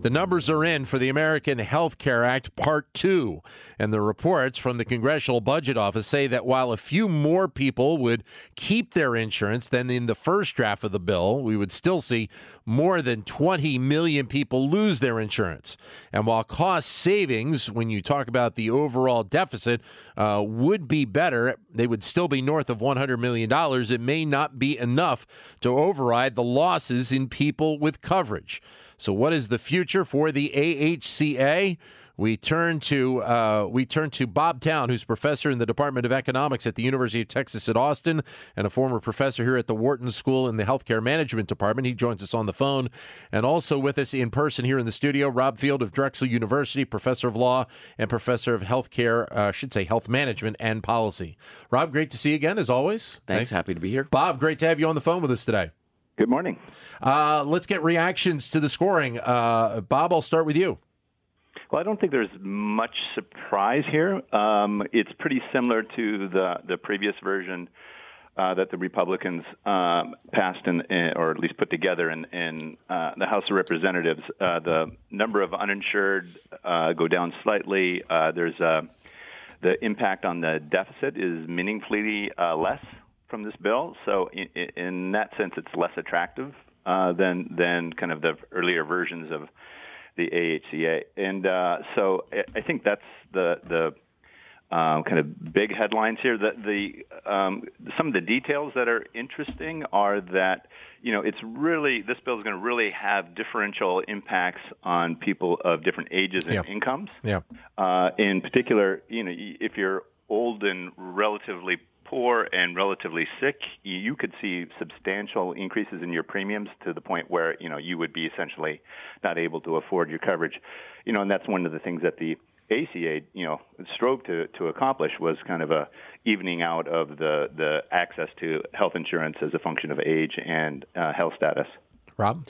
The numbers are in for the American Health Care Act Part 2. And the reports from the Congressional Budget Office say that while a few more people would keep their insurance than in the first draft of the bill, we would still see more than 20 million people lose their insurance. And while cost savings, when you talk about the overall deficit, uh, would be better, they would still be north of $100 million. It may not be enough to override the losses in people with coverage. So, what is the future for the AHCA? We turn to uh, we turn to Bob Town, who's professor in the Department of Economics at the University of Texas at Austin, and a former professor here at the Wharton School in the Healthcare Management Department. He joins us on the phone, and also with us in person here in the studio, Rob Field of Drexel University, professor of law and professor of healthcare, uh, I should say health management and policy. Rob, great to see you again as always. Thanks. Thanks. Happy to be here. Bob, great to have you on the phone with us today. Good morning. Uh, let's get reactions to the scoring. Uh, Bob, I'll start with you. Well, I don't think there's much surprise here. Um, it's pretty similar to the the previous version uh, that the Republicans um, passed in, in, or at least put together in, in uh, the House of Representatives. Uh, the number of uninsured uh, go down slightly. Uh, there's the impact on the deficit is meaningfully less from this bill. So in, in that sense, it's less attractive uh, than than kind of the earlier versions of the AHCA. And uh, so I think that's the the um, kind of big headlines here. The, the um, some of the details that are interesting are that you know it's really this bill is going to really have differential impacts on people of different ages and yeah. incomes. Yeah. Uh, in particular, you know, if you're old and relatively poor and relatively sick, you could see substantial increases in your premiums to the point where you know you would be essentially not able to afford your coverage. You know, and that's one of the things that the ACA, you know, strove to to accomplish was kind of a evening out of the the access to health insurance as a function of age and uh, health status. Rob?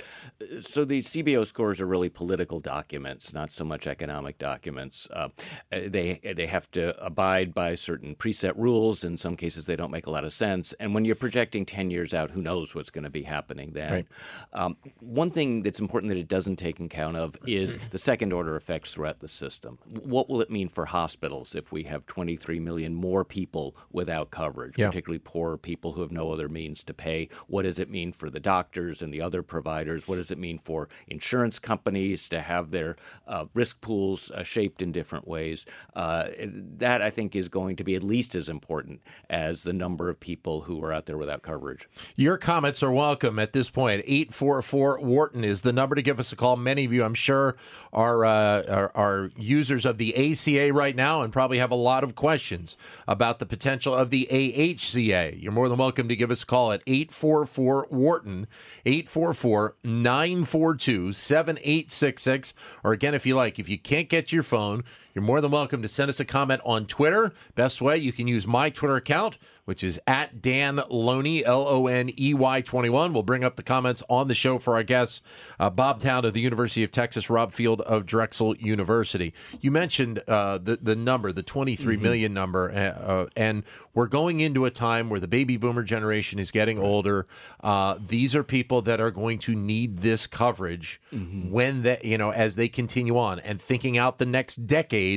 So the CBO scores are really political documents, not so much economic documents. Uh, they they have to abide by certain preset rules. In some cases, they don't make a lot of sense. And when you're projecting 10 years out, who knows what's going to be happening then? Right. Um, one thing that's important that it doesn't take account of is the second order effects throughout the system. What will it mean for hospitals if we have 23 million more people without coverage, yeah. particularly poor people who have no other means to pay? What does it mean for the doctors and the other providers? What does it mean for insurance companies to have their uh, risk pools uh, shaped in different ways? Uh, that I think is going to be at least as important as the number of people who are out there without coverage. Your comments are welcome at this point. 844 Wharton is the number to give us a call. Many of you, I'm sure, are, uh, are, are users of the ACA right now and probably have a lot of questions about the potential of the AHCA. You're more than welcome to give us a call at 844 Wharton, 844 942 7866. Or again, if you like, if you can't get your phone, you're more than welcome to send us a comment on Twitter. Best way, you can use my Twitter account, which is at Dan Loney, L O N E Y 21. We'll bring up the comments on the show for our guests, uh, Bob Town of the University of Texas, Rob Field of Drexel University. You mentioned uh, the, the number, the twenty-three mm-hmm. million number, uh, uh, and we're going into a time where the baby boomer generation is getting older. Uh, these are people that are going to need this coverage mm-hmm. when that, you know, as they continue on and thinking out the next decade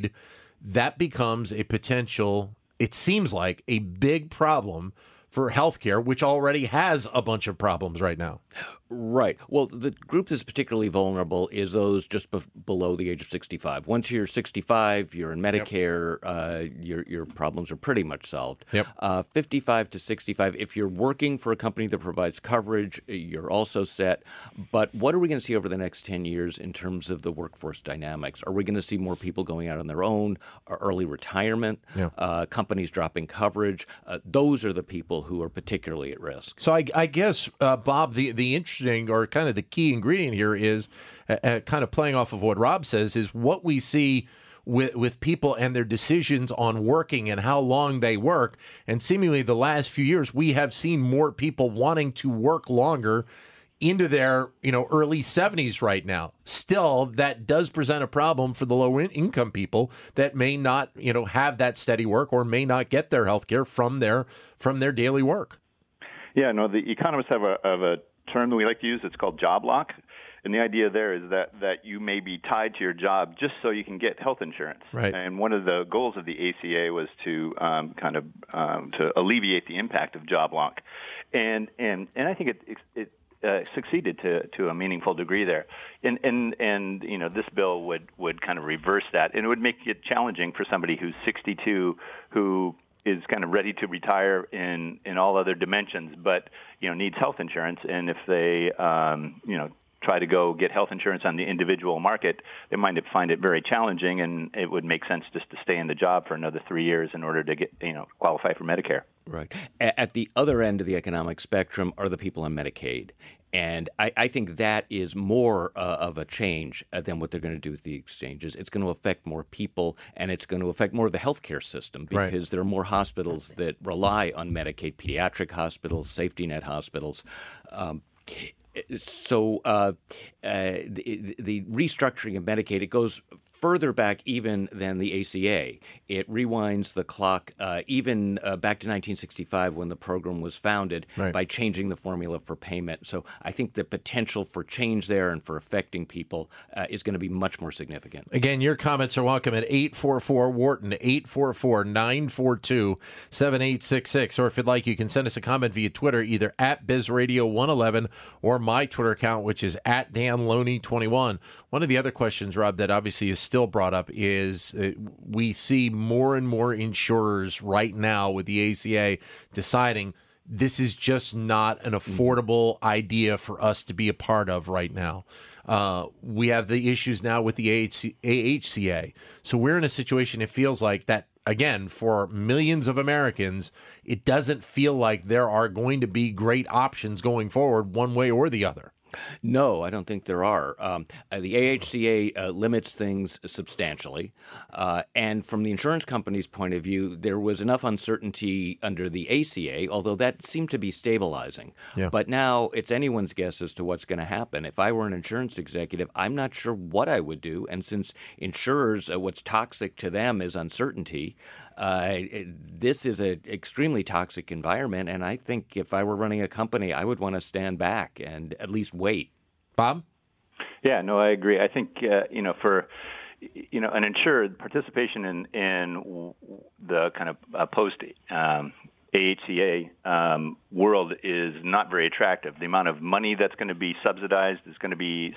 that becomes a potential, it seems like a big problem for healthcare, which already has a bunch of problems right now. Right. Well, the group that's particularly vulnerable is those just be- below the age of 65. Once you're 65, you're in Medicare, yep. uh, your, your problems are pretty much solved. Yep. Uh, 55 to 65, if you're working for a company that provides coverage, you're also set. But what are we going to see over the next 10 years in terms of the workforce dynamics? Are we going to see more people going out on their own, early retirement, yeah. uh, companies dropping coverage? Uh, those are the people who are particularly at risk. So I, I guess, uh, Bob, the, the interesting interesting or kind of the key ingredient here is uh, uh, kind of playing off of what Rob says is what we see with with people and their decisions on working and how long they work. And seemingly the last few years we have seen more people wanting to work longer into their you know early 70s right now. Still that does present a problem for the low income people that may not you know have that steady work or may not get their health care from their from their daily work. Yeah no the economists have a, have a term that we like to use it's called job lock and the idea there is that that you may be tied to your job just so you can get health insurance. Right. And one of the goals of the ACA was to um, kind of um, to alleviate the impact of job lock, and and and I think it it uh, succeeded to to a meaningful degree there. And and and you know this bill would would kind of reverse that, and it would make it challenging for somebody who's 62 who is kind of ready to retire in in all other dimensions, but you know needs health insurance, and if they um, you know try to go get health insurance on the individual market, they might find it very challenging, and it would make sense just to stay in the job for another three years in order to get you know qualify for Medicare. Right. At the other end of the economic spectrum are the people on Medicaid. And I, I think that is more uh, of a change uh, than what they're going to do with the exchanges. It's going to affect more people, and it's going to affect more of the healthcare system because right. there are more hospitals that rely on Medicaid, pediatric hospitals, safety net hospitals. Um, so uh, uh, the, the, restructuring of Medicaid it goes further back even than the ACA. It rewinds the clock uh, even uh, back to 1965 when the program was founded right. by changing the formula for payment. So I think the potential for change there and for affecting people uh, is going to be much more significant. Again, your comments are welcome at 844 Wharton, 844 942 7866. Or if you'd like, you can send us a comment via Twitter, either at BizRadio111 or my Twitter account, which is at DanLoney21. One of the other questions, Rob, that obviously is still brought up is uh, we see more and more insurers right now with the ACA deciding this is just not an affordable idea for us to be a part of right now. Uh, we have the issues now with the AHC- AHCA. So we're in a situation, it feels like that, again, for millions of Americans, it doesn't feel like there are going to be great options going forward, one way or the other. No, I don't think there are. Um, uh, the AHCA uh, limits things substantially. Uh, and from the insurance company's point of view, there was enough uncertainty under the ACA, although that seemed to be stabilizing. Yeah. But now it's anyone's guess as to what's going to happen. If I were an insurance executive, I'm not sure what I would do. And since insurers, uh, what's toxic to them is uncertainty, uh, this is an extremely toxic environment. And I think if I were running a company, I would want to stand back and at least wait. Bob? Yeah, no, I agree. I think, uh, you know, for you know, an insured participation in in the kind of uh, post um, AHCA um, world is not very attractive. The amount of money that's going to be subsidized is going to be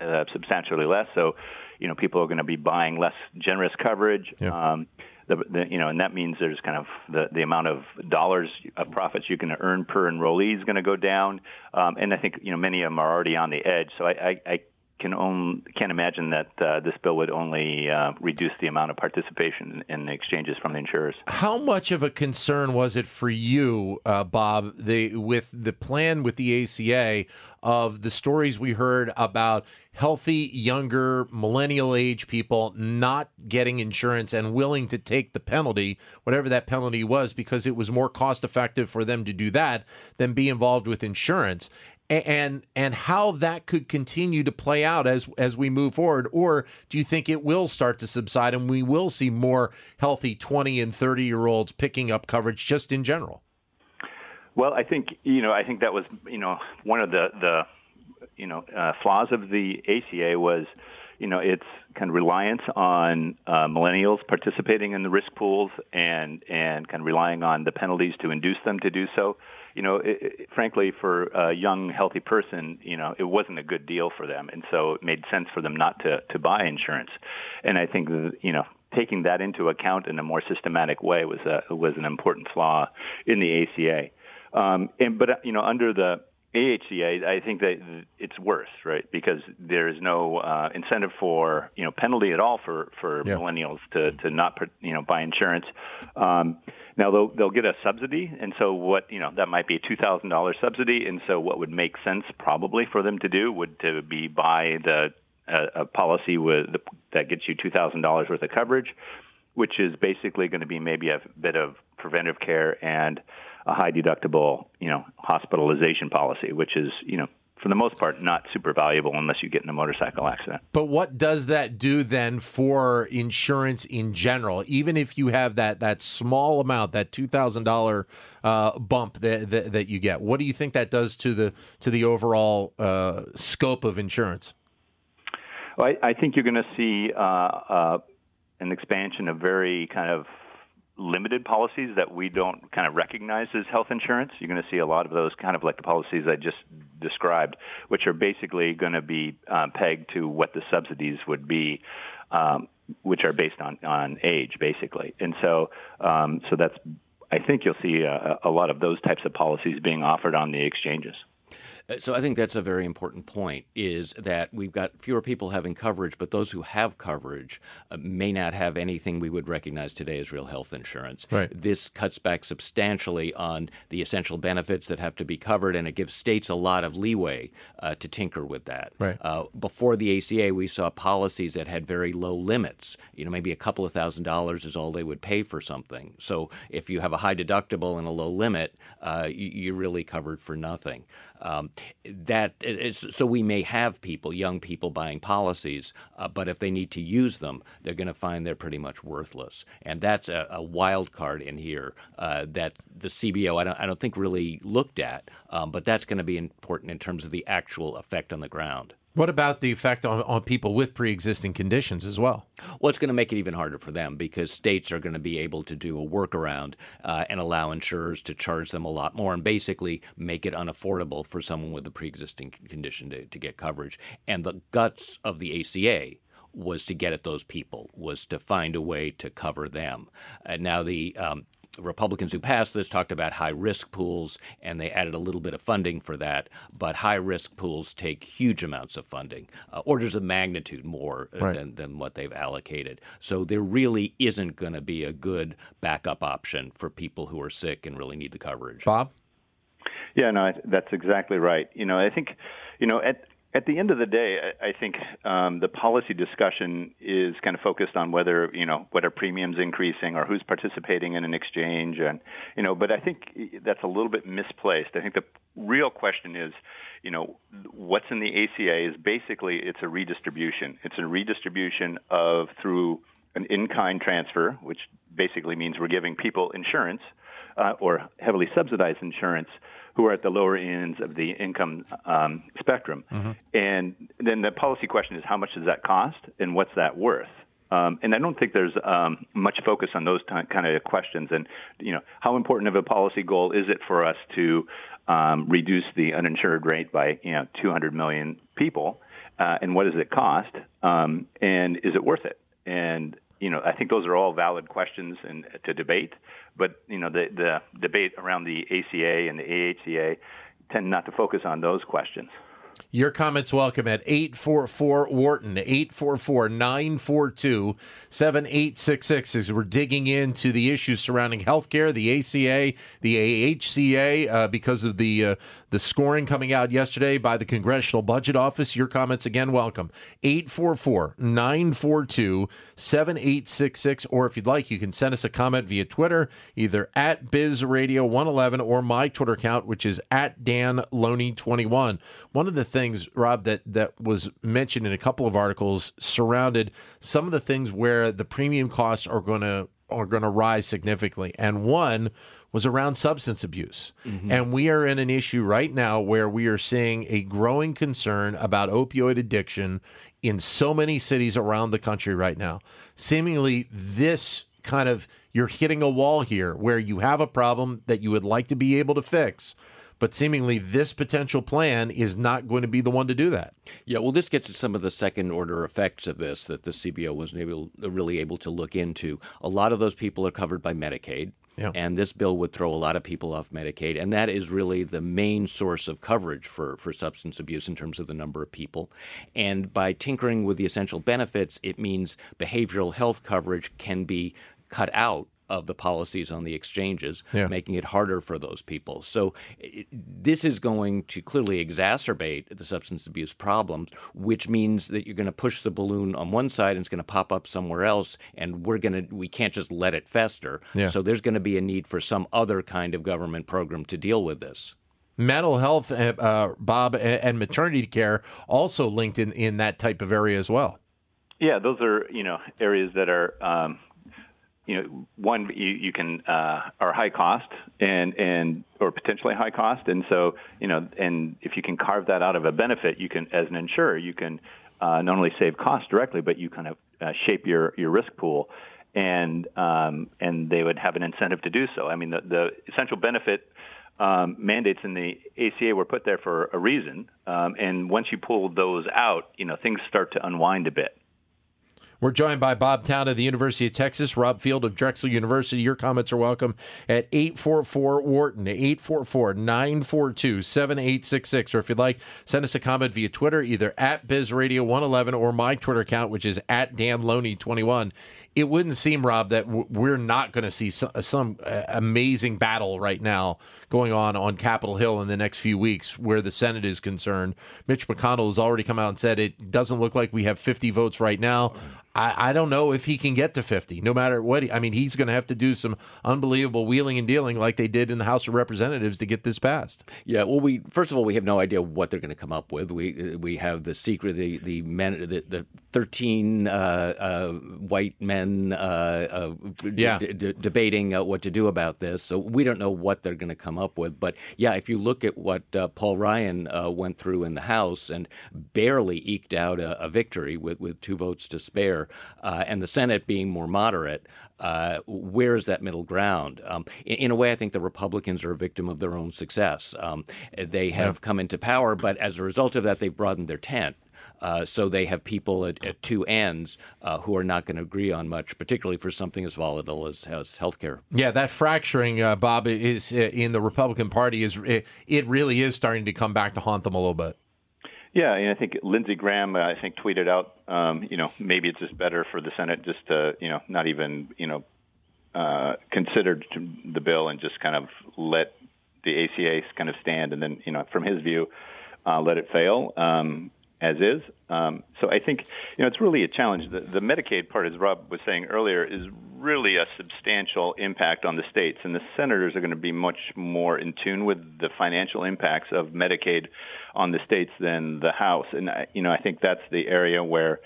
uh, substantially less. So, you know, people are going to be buying less generous coverage. Yeah. Um, the, the, you know, and that means there's kind of the, the amount of dollars of profits you can earn per enrollee is going to go down. Um, and I think you know many of them are already on the edge. So I, I, I can own, can't imagine that uh, this bill would only uh, reduce the amount of participation in, the exchanges from the insurers. How much of a concern was it for you, uh, Bob, the, with the plan with the ACA of the stories we heard about healthy, younger, millennial age people not getting insurance and willing to take the penalty, whatever that penalty was, because it was more cost effective for them to do that than be involved with insurance and and how that could continue to play out as as we move forward or do you think it will start to subside and we will see more healthy 20 and 30 year olds picking up coverage just in general? Well i think you know i think that was you know one of the the you know uh, flaws of the ACA was you know its kind of reliance on uh, millennials participating in the risk pools and and kind of relying on the penalties to induce them to do so you know, it, it, frankly, for a young, healthy person, you know, it wasn't a good deal for them, and so it made sense for them not to to buy insurance. And I think, you know, taking that into account in a more systematic way was a was an important flaw in the ACA. Um, and but you know, under the AHCA, I think that it's worse, right? Because there is no uh, incentive for you know penalty at all for for yeah. millennials to to not you know buy insurance. Um, now they'll they'll get a subsidy, and so what you know that might be a two thousand dollars subsidy, and so what would make sense probably for them to do would to be buy the a, a policy with the, that gets you two thousand dollars worth of coverage, which is basically going to be maybe a bit of preventive care and a high deductible, you know, hospitalization policy, which is, you know, for the most part, not super valuable unless you get in a motorcycle accident. But what does that do then for insurance in general? Even if you have that that small amount, that two thousand uh, bump that, that, that you get, what do you think that does to the to the overall uh, scope of insurance? Well, I, I think you're going to see uh, uh, an expansion of very kind of limited policies that we don't kind of recognize as health insurance. You're going to see a lot of those kind of like the policies I just described, which are basically going to be uh, pegged to what the subsidies would be. Um, which are based on, on age, basically, and so um, so that's I think you'll see a, a lot of those types of policies being offered on the exchanges. Uh, so I think that's a very important point is that we've got fewer people having coverage, but those who have coverage uh, may not have anything we would recognize today as real health insurance. Right. This cuts back substantially on the essential benefits that have to be covered, and it gives states a lot of leeway uh, to tinker with that. Right. Uh, before the ACA, we saw policies that had very low limits. You know, maybe a couple of thousand dollars is all they would pay for something. So if you have a high deductible and a low limit, uh, you, are really covered for nothing. Um, that is, so we may have people, young people, buying policies, uh, but if they need to use them, they're going to find they're pretty much worthless, and that's a, a wild card in here uh, that the CBO I don't, I don't think really looked at, um, but that's going to be important in terms of the actual effect on the ground. What about the effect on, on people with pre existing conditions as well? Well, it's going to make it even harder for them because states are going to be able to do a workaround uh, and allow insurers to charge them a lot more and basically make it unaffordable for someone with a pre existing condition to, to get coverage. And the guts of the ACA was to get at those people, was to find a way to cover them. And now the um, Republicans who passed this talked about high risk pools, and they added a little bit of funding for that. But high risk pools take huge amounts of funding, uh, orders of magnitude more uh, right. than, than what they've allocated. So there really isn't going to be a good backup option for people who are sick and really need the coverage. Bob? Yeah, no, that's exactly right. You know, I think, you know, at at the end of the day, I, think um, the policy discussion is kind of focused on whether you know whether premiums increasing or who's participating in an exchange, and you know. But I think that's a little bit misplaced. I think the real question is, you know, what's in the ACA is basically it's a redistribution. It's a redistribution of through an in-kind transfer, which basically means we're giving people insurance uh, or heavily subsidized insurance who are at the lower ends of the income um, spectrum. Mm-hmm. And then the policy question is how much does that cost and what's that worth? Um, and I don't think there's um, much focus on those t- kind of questions. And you know, how important of a policy goal is it for us to um, reduce the uninsured rate by you know 200 million people? Uh, and what does it cost? Um, and is it worth it? And you know, I think those are all valid questions and uh, to debate. But you know, the the debate around the ACA and the AHCA tend not to focus on those questions. Your comments welcome at 844 Wharton, 844 942 7866 as we're digging into the issues surrounding healthcare, the ACA, the AHCA, uh, because of the uh, the scoring coming out yesterday by the Congressional Budget Office. Your comments again welcome. 844 942 7866. Or if you'd like, you can send us a comment via Twitter, either at BizRadio111 or my Twitter account, which is at Dan Loney21. One of the things, Rob, that, that was mentioned in a couple of articles surrounded some of the things where the premium costs are going to are going to rise significantly. And one was around substance abuse. Mm-hmm. And we are in an issue right now where we are seeing a growing concern about opioid addiction in so many cities around the country right now. Seemingly, this kind of you're hitting a wall here where you have a problem that you would like to be able to fix but seemingly this potential plan is not going to be the one to do that. Yeah, well, this gets at some of the second order effects of this that the CBO wasn't able, really able to look into. A lot of those people are covered by Medicaid. Yeah. And this bill would throw a lot of people off Medicaid. And that is really the main source of coverage for, for substance abuse in terms of the number of people. And by tinkering with the essential benefits, it means behavioral health coverage can be cut out of the policies on the exchanges, yeah. making it harder for those people. So it, this is going to clearly exacerbate the substance abuse problem, which means that you're going to push the balloon on one side and it's going to pop up somewhere else, and we're going to we can't just let it fester. Yeah. So there's going to be a need for some other kind of government program to deal with this. mental health, uh, uh Bob, and maternity care also linked in in that type of area as well. Yeah, those are you know areas that are. Um, you know, one you, you can uh, are high cost and and or potentially high cost, and so you know, and if you can carve that out of a benefit, you can as an insurer you can uh, not only save costs directly, but you kind of uh, shape your your risk pool, and um, and they would have an incentive to do so. I mean, the, the essential benefit um, mandates in the ACA were put there for a reason, um, and once you pull those out, you know, things start to unwind a bit. We're joined by Bob Town of the University of Texas, Rob Field of Drexel University. Your comments are welcome at 844 Wharton, 844 942 7866. Or if you'd like, send us a comment via Twitter, either at BizRadio111 or my Twitter account, which is at DanLoney21 it wouldn't seem, Rob, that we're not going to see some, some, uh, amazing battle right now going on on Capitol Hill in the next few weeks where the Senate is concerned. Mitch McConnell has already come out and said it doesn't look like we have 50 votes right now. I, I don't know if he can get to 50, no matter what. He, I mean, he's going to have to do some unbelievable wheeling and dealing like they did in the House of Representatives to get this passed. Yeah, well, we first of all we have no idea what they're going to come up with. We we have the secret, the the men, the, the 13 uh, uh, white men uh, uh yeah. D- d- debating uh, what to do about this. So we don't know what they're going to come up with. But yeah, if you look at what uh, Paul Ryan went through in the House and barely eked out a, a victory with, with two votes to spare, uh, and the Senate being more moderate, uh, where is that middle ground? Um, in, in, a way, I think the Republicans are a victim of their own success. Um, they have yeah. come into power, but as a result of that, they've broadened their tent. Uh, so they have people at, at two ends uh, who are not going to agree on much, particularly for something as volatile as, as healthcare. Yeah, that fracturing, uh, Bob, is uh, in the Republican Party is it, it really is starting to come back to haunt them a little bit. Yeah, and I think Lindsey Graham, uh, I think, tweeted out, um, you know, maybe it's just better for the Senate just to, you know, not even, you know, uh, consider the bill and just kind of let the ACA kind of stand, and then, you know, from his view, uh, let it fail um, as is. Um, so I think, you know, it's really a challenge. The, the Medicaid part, as Rob was saying earlier, is really a substantial impact on the states, and the senators are going to be much more in tune with the financial impacts of Medicaid on the states than the House. And I, you know, I think that's the area where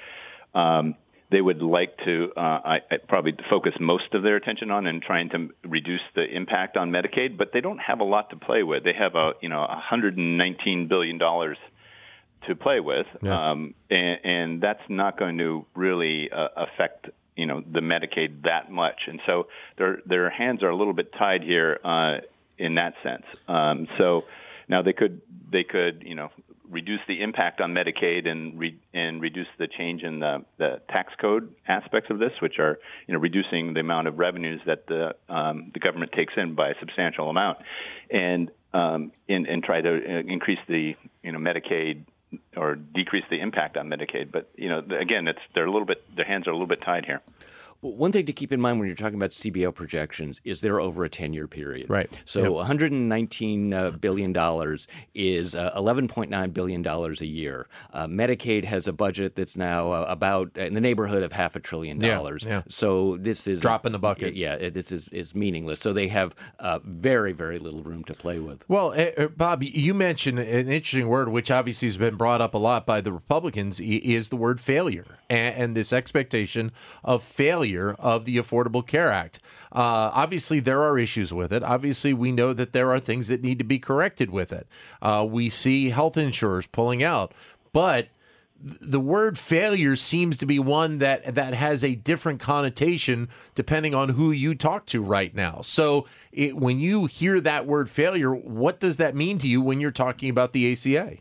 um, they would like to uh, I, I probably focus most of their attention on and trying to reduce the impact on Medicaid. But they don't have a lot to play with. They have a you know 119 billion dollars to play with, yeah. um, and, and that's not going to really uh, affect you know the Medicaid that much, and so their their hands are a little bit tied here uh, in that sense. Um, so now they could they could you know reduce the impact on Medicaid and re, and reduce the change in the, the tax code aspects of this, which are you know reducing the amount of revenues that the um, the government takes in by a substantial amount, and um, and, and try to uh, increase the you know Medicaid or decrease the impact on Medicaid. But you know, again, it's they're a little bit their hands are a little bit tied here. One thing to keep in mind when you're talking about CBO projections is they're over a 10 year period. Right. So yep. $119 uh, is uh, $11.9 billion a year. Uh, Medicaid has a budget that's now uh, about in the neighborhood of half a trillion dollars. Yeah, yeah. So this is drop in the bucket. Yeah, this is, is meaningless. So they have uh, very, very little room to play with. Well, uh, Bob, you mentioned an interesting word, which obviously has been brought up a lot by the Republicans, is the word failure and this expectation of failure failure of the Affordable Care Act. Uh, obviously, there are issues with it. Obviously, we know that there are things that need to be corrected with it. Uh, we see health insurers pulling out, but the word failure seems to be one that that has a different connotation depending on who you talk to right now. So, it, when you hear that word failure, what does that mean to you when you're talking about the ACA?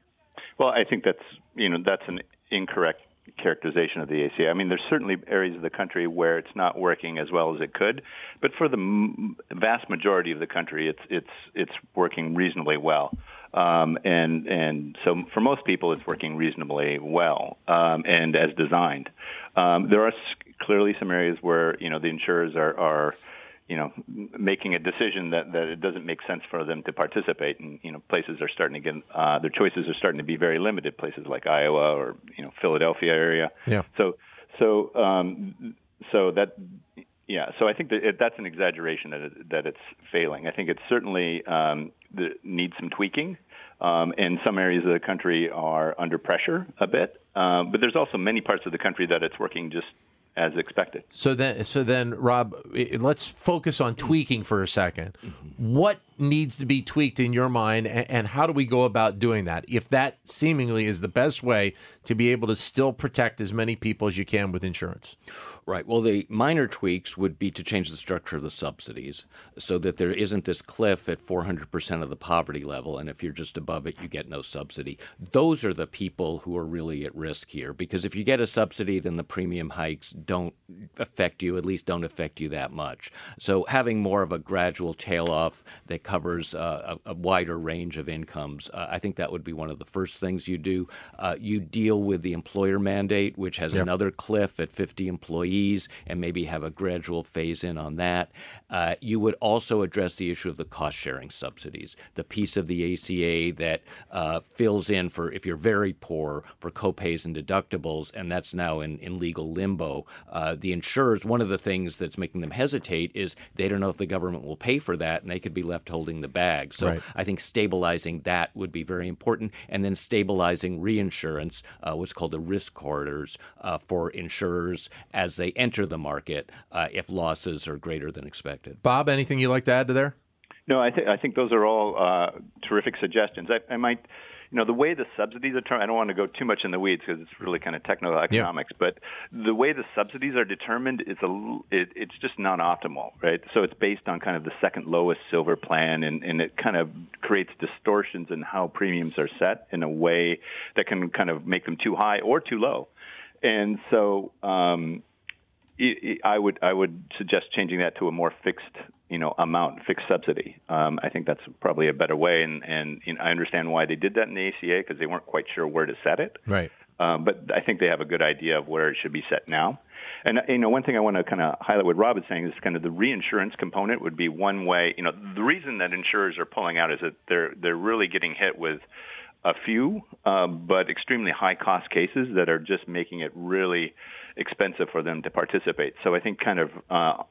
Well, I think that's you know that's an incorrect characterization of the ACA. I mean, there's certainly areas of the country where it's not working as well as it could, but for the m- vast majority of the country, it's it's it's working reasonably well. Um, and and so for most people, it's working reasonably well um, and as designed. Um, there are clearly some areas where you know the insurers are are you know, making a decision that, that it doesn't make sense for them to participate. And, you know, places are starting to get, uh, their choices are starting to be very limited, places like Iowa or, you know, Philadelphia area. Yeah. So, so, um, so that, yeah, so I think that it, that's an exaggeration that it, that it's failing. I think it certainly um, the, needs some tweaking, Um, and some areas of the country are under pressure a bit, um, but there's also many parts of the country that it's working just as expected. So then, so then, Rob, let's focus on tweaking for a 2nd mm-hmm. What needs to be tweaked in your mind, and, how do we go about doing that? If that seemingly is the best way to be able to still protect as many people as you can with insurance. Right. Well, the minor tweaks would be to change the structure of the subsidies so that there isn't this cliff at 400% of the poverty level, and if you're just above it, you get no subsidy. Those are the people who are really at risk here because if you get a subsidy, then the premium hikes don't affect you, at least don't affect you that much. So having more of a gradual tail off that covers uh, a, a, wider range of incomes, uh, I think that would be one of the first things you do. Uh, you deal with the employer mandate, which has yep. another cliff at 50 employees, and maybe have a gradual phase in on that. Uh, you would also address the issue of the cost sharing subsidies, the piece of the ACA that uh, fills in for if you're very poor for copays and deductibles, and that's now in, in legal limbo. Uh, the insurers, one of the things that's making them hesitate is they don't know if the government will pay for that, and they could be left holding the bag. So right. I think stabilizing that would be very important, and then stabilizing reinsurance, uh, what's called the risk corridors uh, for insurers as they enter the market uh, if losses are greater than expected. Bob, anything you'd like to add to there? No, I think I think those are all uh, terrific suggestions. I, I might you know, the way the subsidies are determined, I don't want to go too much in the weeds because it's really kind of technical economics, yeah. but the way the subsidies are determined is a, it, it's just not optimal, right? So it's based on kind of the second lowest silver plan, and, and it kind of creates distortions in how premiums are set in a way that can kind of make them too high or too low. And so, um, I would I would suggest changing that to a more fixed you know amount, fixed subsidy. Um, I think that's probably a better way, and and you know, I understand why they did that in the ACA because they weren't quite sure where to set it. Right. Um, but I think they have a good idea of where it should be set now. And you know, one thing I want to kind of highlight what Rob is saying is kind of the reinsurance component would be one way. You know, the reason that insurers are pulling out is that they're they're really getting hit with a few, uh, but extremely high cost cases that are just making it really expensive for them to participate. So I think kind of uh,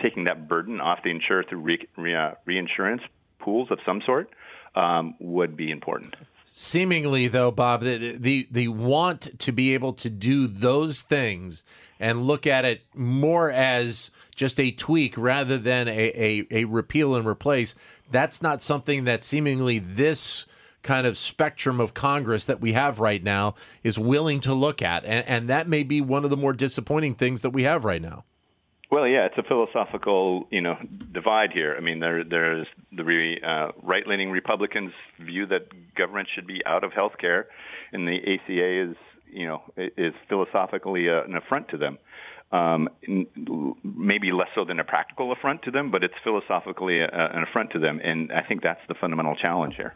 taking that burden off the insurer through re- re- uh, reinsurance pools of some sort um, would be important. Seemingly, though, Bob, the, the the want to be able to do those things and look at it more as just a tweak rather than a, a, a repeal and replace. That's not something that seemingly this kind of spectrum of Congress that we have right now is willing to look at. And, and that may be one of the more disappointing things that we have right now. Well, yeah, it's a philosophical, you know, divide here. I mean, there there's the re, uh, right-leaning Republicans view that government should be out of health care, and the ACA is, you know, is philosophically uh, an affront to them. Um, maybe less so than a practical affront to them, but it's philosophically a, an affront to them, and I think that's the fundamental challenge here.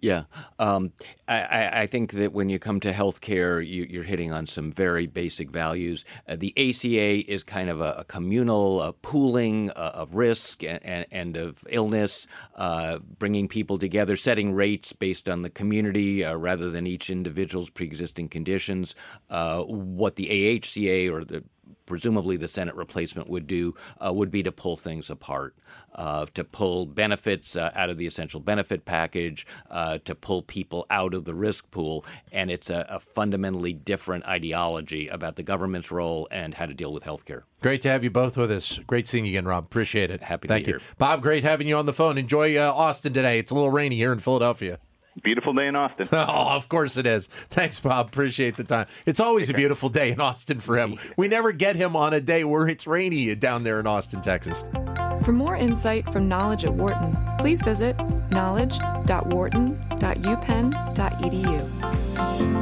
Yeah, um, I, I, think that when you come to healthcare, you, are hitting on some very basic values. Uh, the ACA is kind of a, a communal a pooling uh, of risk and, and, and of illness, uh, bringing people together, setting rates based on the community uh, rather than each individual's pre-existing conditions. Uh, what the AHCA or the presumably the Senate replacement would do uh, would be to pull things apart, uh, to pull benefits uh, out of the essential benefit package, uh, to pull people out of the risk pool. And it's a, a, fundamentally different ideology about the government's role and how to deal with health care. Great to have you both with us. Great seeing you again, Rob. Appreciate it. Happy Thank you. Bob, great having you on the phone. Enjoy uh, Austin today. It's a little rainy here in Philadelphia. Beautiful day in Austin. oh, of course it is. Thanks, Bob. Appreciate the time. It's always a beautiful day in Austin for him. We never get him on a day where it's rainy down there in Austin, Texas. For more insight from Knowledge at Wharton, please visit knowledge.wharton.upenn.edu.